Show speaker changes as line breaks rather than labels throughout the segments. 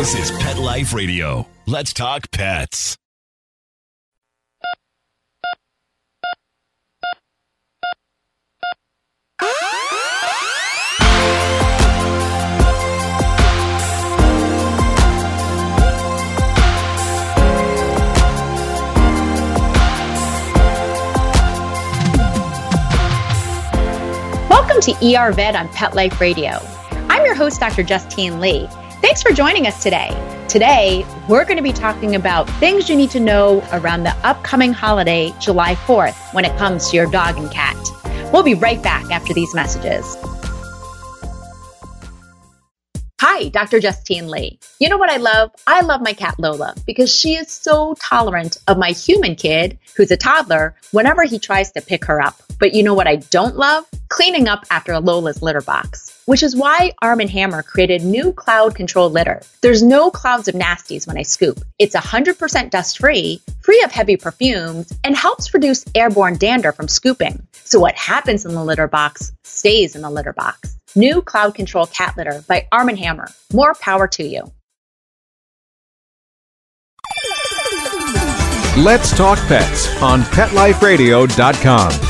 This is Pet Life Radio. Let's talk pets.
Welcome to ER Vet on Pet Life Radio. I'm your host, Dr. Justine Lee. Thanks for joining us today. Today, we're going to be talking about things you need to know around the upcoming holiday, July 4th, when it comes to your dog and cat. We'll be right back after these messages. Hi, Dr. Justine Lee. You know what I love? I love my cat Lola because she is so tolerant of my human kid, who's a toddler, whenever he tries to pick her up. But you know what I don't love? Cleaning up after Lola's litter box, which is why Arm & Hammer created new cloud control litter. There's no clouds of nasties when I scoop. It's 100% dust free, free of heavy perfumes, and helps reduce airborne dander from scooping. So what happens in the litter box stays in the litter box. New Cloud Control Cat Litter by Arm & Hammer. More power to you.
Let's Talk Pets on PetLifeRadio.com.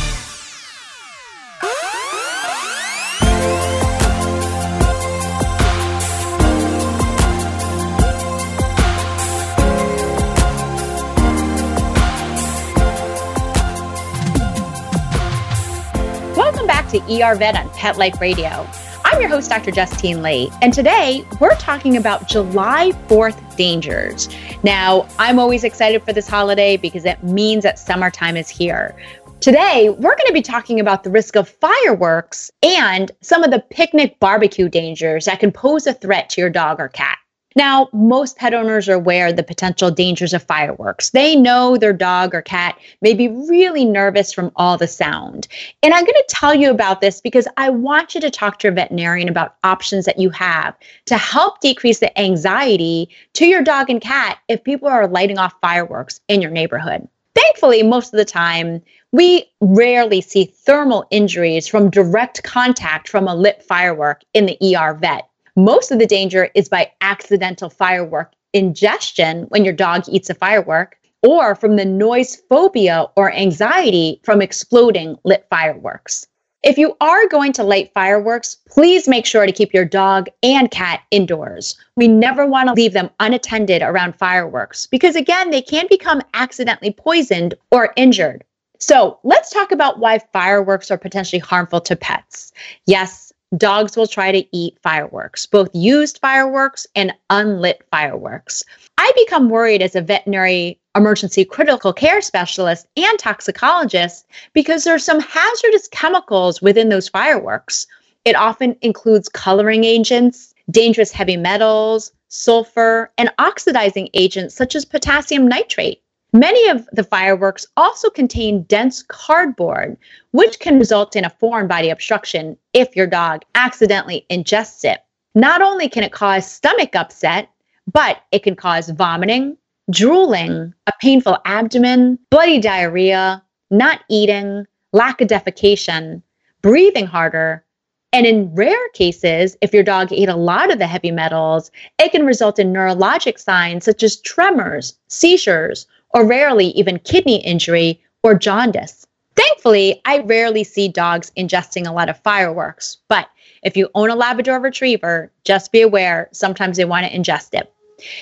to ER Vet on Pet Life Radio. I'm your host, Dr. Justine Lee, and today we're talking about July 4th dangers. Now, I'm always excited for this holiday because it means that summertime is here. Today, we're going to be talking about the risk of fireworks and some of the picnic barbecue dangers that can pose a threat to your dog or cat. Now, most pet owners are aware of the potential dangers of fireworks. They know their dog or cat may be really nervous from all the sound. And I'm going to tell you about this because I want you to talk to your veterinarian about options that you have to help decrease the anxiety to your dog and cat if people are lighting off fireworks in your neighborhood. Thankfully, most of the time, we rarely see thermal injuries from direct contact from a lit firework in the ER vet. Most of the danger is by accidental firework ingestion when your dog eats a firework, or from the noise phobia or anxiety from exploding lit fireworks. If you are going to light fireworks, please make sure to keep your dog and cat indoors. We never want to leave them unattended around fireworks because, again, they can become accidentally poisoned or injured. So, let's talk about why fireworks are potentially harmful to pets. Yes, dogs will try to eat fireworks, both used fireworks and unlit fireworks. I become worried as a veterinary emergency critical care specialist and toxicologist because there are some hazardous chemicals within those fireworks. It often includes coloring agents, dangerous heavy metals, sulfur, and oxidizing agents such as potassium nitrate. Many of the fireworks also contain dense cardboard, which can result in a foreign body obstruction if your dog accidentally ingests it. Not only can it cause stomach upset, but it can cause vomiting, drooling, a painful abdomen, bloody diarrhea, not eating, lack of defecation, breathing harder, and in rare cases, if your dog ate a lot of the heavy metals, it can result in neurologic signs such as tremors, seizures, or rarely even kidney injury or jaundice. Thankfully, I rarely see dogs ingesting a lot of fireworks, but if you own a Labrador retriever, just be aware sometimes they want to ingest it.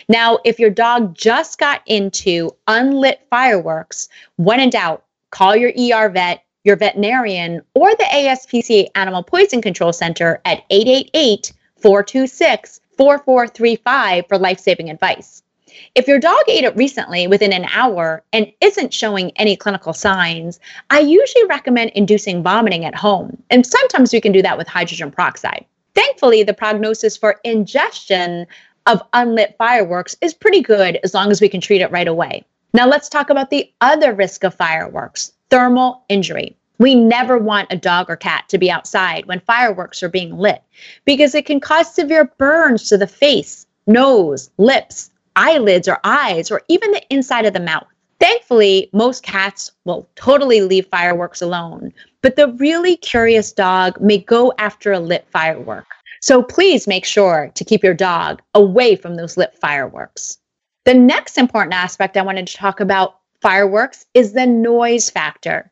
Now, if your dog just got into unlit fireworks, when in doubt, call your ER vet, your veterinarian, or the ASPCA Animal Poison Control Center at 888 426 4435 for life saving advice. If your dog ate it recently within an hour and isn't showing any clinical signs, I usually recommend inducing vomiting at home. And sometimes we can do that with hydrogen peroxide. Thankfully, the prognosis for ingestion of unlit fireworks is pretty good as long as we can treat it right away. Now, let's talk about the other risk of fireworks thermal injury. We never want a dog or cat to be outside when fireworks are being lit because it can cause severe burns to the face, nose, lips, eyelids or eyes, or even the inside of the mouth. Thankfully, most cats will totally leave fireworks alone, but the really curious dog may go after a lit firework. So please make sure to keep your dog away from those lit fireworks. The next important aspect I wanted to talk about fireworks is the noise factor.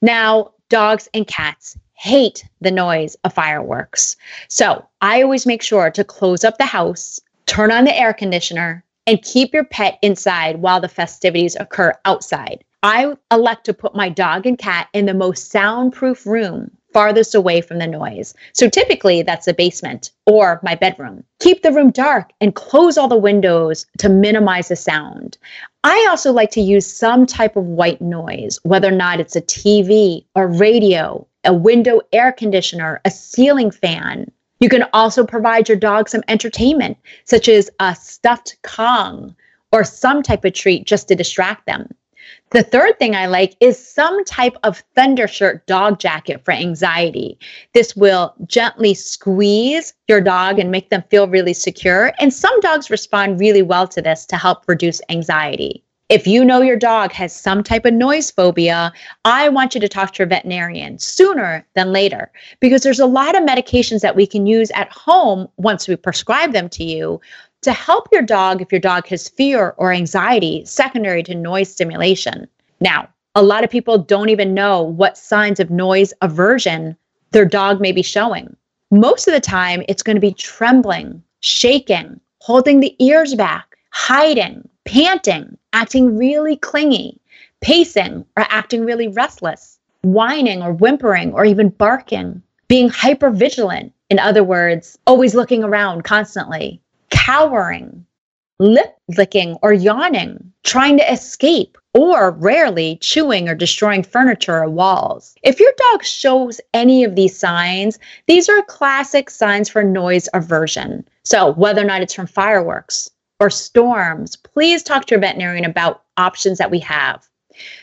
Now, dogs and cats hate the noise of fireworks. So I always make sure to close up the house, turn on the air conditioner, and keep your pet inside while the festivities occur outside. I elect to put my dog and cat in the most soundproof room farthest away from the noise. So typically that's the basement or my bedroom. Keep the room dark and close all the windows to minimize the sound. I also like to use some type of white noise, whether or not it's a TV, a radio, a window air conditioner, a ceiling fan. You can also provide your dog some entertainment, such as a stuffed Kong or some type of treat just to distract them. The third thing I like is some type of thunder shirt dog jacket for anxiety. This will gently squeeze your dog and make them feel really secure. And some dogs respond really well to this to help reduce anxiety. If you know your dog has some type of noise phobia, I want you to talk to your veterinarian sooner than later because there's a lot of medications that we can use at home once we prescribe them to you to help your dog if your dog has fear or anxiety secondary to noise stimulation. Now, a lot of people don't even know what signs of noise aversion their dog may be showing. Most of the time, it's going to be trembling, shaking, holding the ears back, hiding, panting, acting really clingy, pacing or acting really restless, whining or whimpering or even barking, being hyper vigilant. In other words, always looking around constantly, cowering, lip licking or yawning, trying to escape, or rarely chewing or destroying furniture or walls. If your dog shows any of these signs, these are classic signs for noise aversion. So, whether or not it's from fireworks or storms, please talk to your veterinarian about options that we have.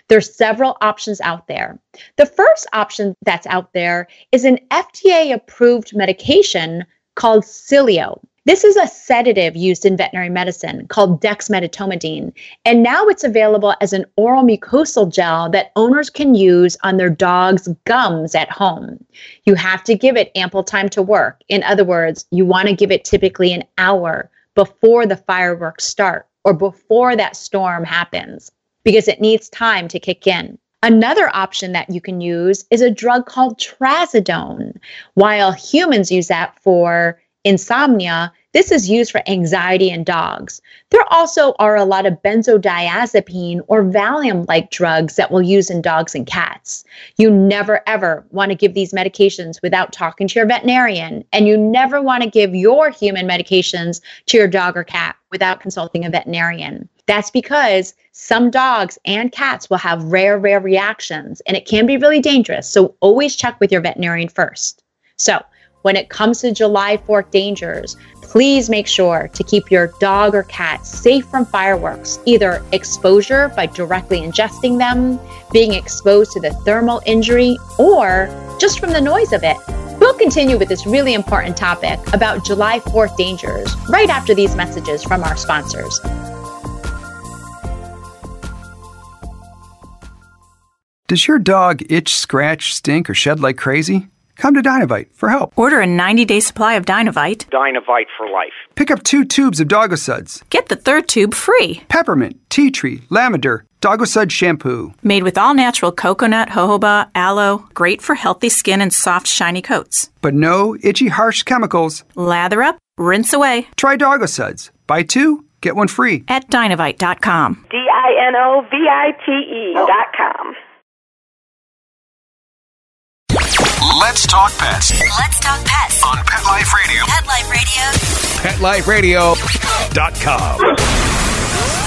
There's several options out there. The first option that's out there is an FDA approved medication called Sileo. This is a sedative used in veterinary medicine called dexmedetomidine, and now it's available as an oral mucosal gel that owners can use on their dog's gums at home. You have to give it ample time to work. In other words, you want to give it typically an hour before the fireworks start or before that storm happens because it needs time to kick in. Another option that you can use is a drug called trazodone. While humans use that for insomnia, this is used for anxiety in dogs. There also are a lot of benzodiazepine or Valium like drugs that we'll use in dogs and cats. You never ever want to give these medications without talking to your veterinarian, and you never want to give your human medications to your dog or cat without consulting a veterinarian. That's because some dogs and cats will have rare, rare reactions, and it can be really dangerous. So always check with your veterinarian first. So, when it comes to July 4th dangers, please make sure to keep your dog or cat safe from fireworks, either exposure by directly ingesting them, being exposed to the thermal injury, or just from the noise of it. We'll continue with this really important topic about July 4th dangers right after these messages from our sponsors.
Does your dog itch, scratch, stink, or shed like crazy? Come to Dinovite for help.
Order a 90 day supply of Dinovite.
Dinovite for life.
Pick up two tubes of Dogosuds.
Get the third tube free.
Peppermint, tea tree, lavender, Dogosud shampoo.
Made with all natural coconut, jojoba, aloe, great for healthy skin and soft, shiny coats.
But no itchy, harsh chemicals.
Lather up, rinse away.
Try Dogosuds. Buy two, get one free.
At dinovite.com.
D I N O V I T E.com.
Let's talk pets
Let's talk pets.
on Pet Life Radio.
Pet Life Radio.
PetLifeRadio.com.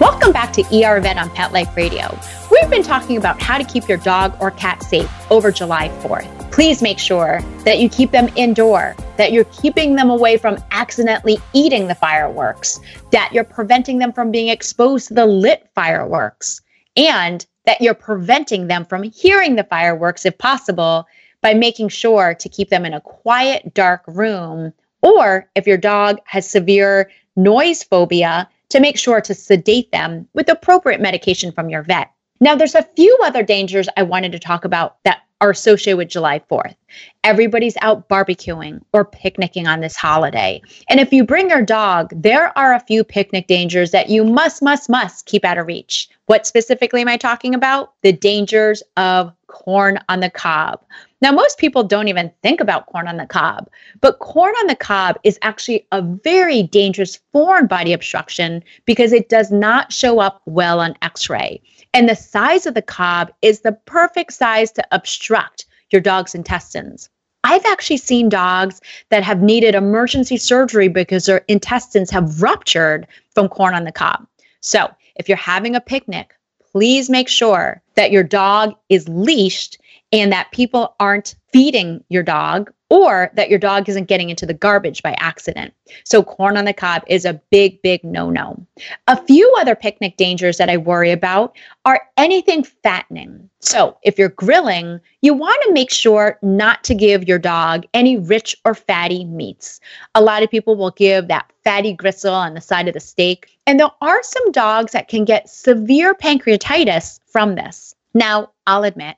Welcome back to ER Vet on Pet Life Radio. We've been talking about how to keep your dog or cat safe over July 4th. Please make sure that you keep them indoor, that you're keeping them away from accidentally eating the fireworks, that you're preventing them from being exposed to the lit fireworks, and that you're preventing them from hearing the fireworks if possible by making sure to keep them in a quiet, dark room Or if your dog has severe noise phobia, to make sure to sedate them with appropriate medication from your vet. Now, there's a few other dangers I wanted to talk about that are associated with July 4th. Everybody's out barbecuing or picnicking on this holiday. And if you bring your dog, there are a few picnic dangers that you must, must, must keep out of reach. What specifically am I talking about? The dangers of corn on the cob. Now, most people don't even think about corn on the cob, but corn on the cob is actually a very dangerous foreign body obstruction because it does not show up well on x ray. And the size of the cob is the perfect size to obstruct your dog's intestines. I've actually seen dogs that have needed emergency surgery because their intestines have ruptured from corn on the cob. So, if you're having a picnic, please make sure that your dog is leashed and that people aren't feeding your dog or that your dog isn't getting into the garbage by accident. So, corn on the cob is a big, big no no. A few other picnic dangers that I worry about are anything fattening. So, if you're grilling, you want to make sure not to give your dog any rich or fatty meats. A lot of people will give that fatty gristle on the side of the steak, and there are some dogs that can get severe pancreatitis from this. Now, I'll admit,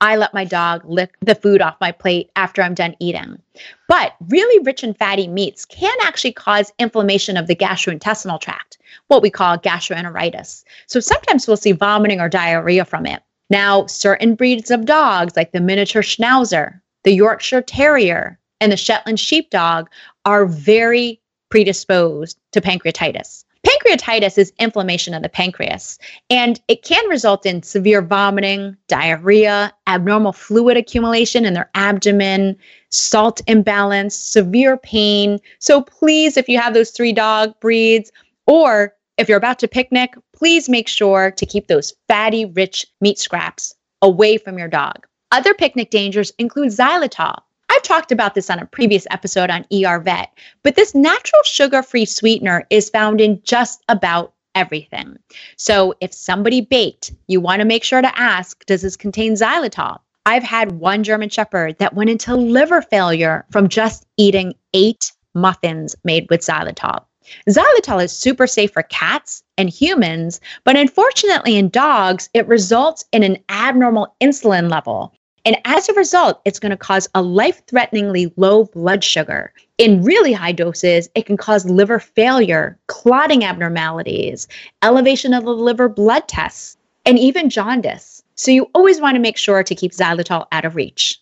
I let my dog lick the food off my plate after I'm done eating. But really rich and fatty meats can actually cause inflammation of the gastrointestinal tract, what we call gastroenteritis. So sometimes we'll see vomiting or diarrhea from it. Now, certain breeds of dogs, like the miniature schnauzer, the Yorkshire Terrier, and the Shetland Sheepdog, are very predisposed to pancreatitis. Pancreatitis is inflammation of the pancreas, and it can result in severe vomiting, diarrhea, abnormal fluid accumulation in their abdomen, salt imbalance, severe pain. So please, if you have those three dog breeds, or if you're about to picnic, please make sure to keep those fatty, rich meat scraps away from your dog. Other picnic dangers include xylitol, I've talked about this on a previous episode on ER Vet, but this natural sugar free sweetener is found in just about everything. So if somebody baked, you want to make sure to ask Does this contain xylitol? I've had one German Shepherd that went into liver failure from just eating eight muffins made with xylitol. Xylitol is super safe for cats and humans, but unfortunately in dogs, it results in an abnormal insulin level, and as a result, it's going to cause a life threateningly low blood sugar. In really high doses, it can cause liver failure, clotting abnormalities, elevation of the liver blood tests, and even jaundice. So you always want to make sure to keep xylitol out of reach.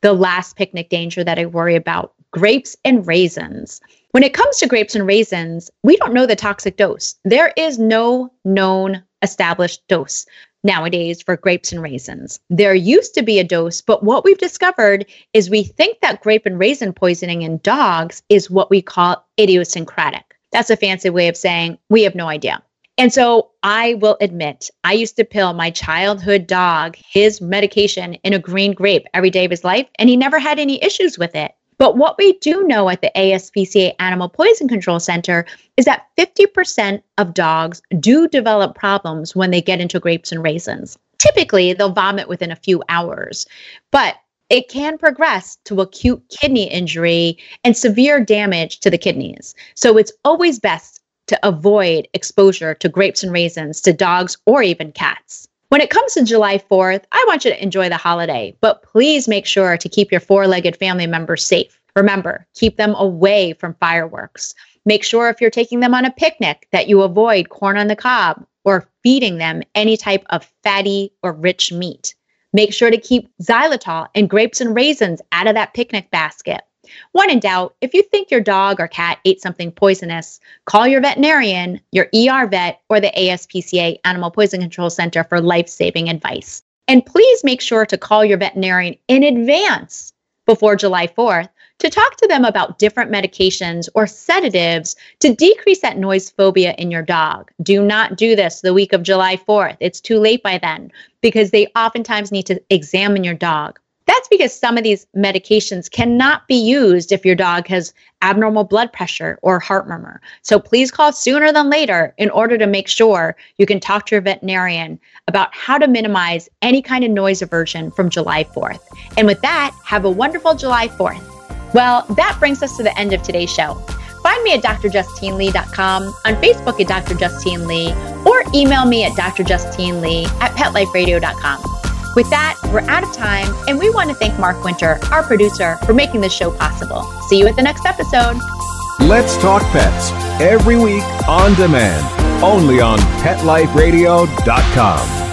The last picnic danger that I worry about grapes and raisins. When it comes to grapes and raisins, we don't know the toxic dose. There is no known established dose nowadays for grapes and raisins. There used to be a dose, but what we've discovered is we think that grape and raisin poisoning in dogs is what we call idiosyncratic. That's a fancy way of saying we have no idea. And so I will admit, I used to pill my childhood dog his medication in a green grape every day of his life, and he never had any issues with it. But what we do know at the ASPCA Animal Poison Control Center is that 50% of dogs do develop problems when they get into grapes and raisins. Typically, they'll vomit within a few hours, but it can progress to acute kidney injury and severe damage to the kidneys. So it's always best to avoid exposure to grapes and raisins to dogs or even cats. When it comes to July 4th, I want you to enjoy the holiday, but please make sure to keep your four legged family members safe. Remember, keep them away from fireworks. Make sure if you're taking them on a picnic that you avoid corn on the cob or feeding them any type of fatty or rich meat. Make sure to keep xylitol and grapes and raisins out of that picnic basket. When in doubt, if you think your dog or cat ate something poisonous, call your veterinarian, your ER vet, or the ASPCA Animal Poison Control Center for life saving advice. And please make sure to call your veterinarian in advance before July 4th to talk to them about different medications or sedatives to decrease that noise phobia in your dog. Do not do this the week of July 4th. It's too late by then because they oftentimes need to examine your dog. That's because some of these medications cannot be used if your dog has abnormal blood pressure or heart murmur. So please call sooner than later in order to make sure you can talk to your veterinarian about how to minimize any kind of noise aversion from July 4th. And with that, have a wonderful July 4th. Well, that brings us to the end of today's show. Find me at drjustinelee.com, on Facebook at Dr. Justine Lee, or email me at drjustinelee at petliferadio.com. With that, we're out of time, and we want to thank Mark Winter, our producer, for making this show possible. See you at the next episode.
Let's Talk Pets, every week on demand, only on PetLifeRadio.com.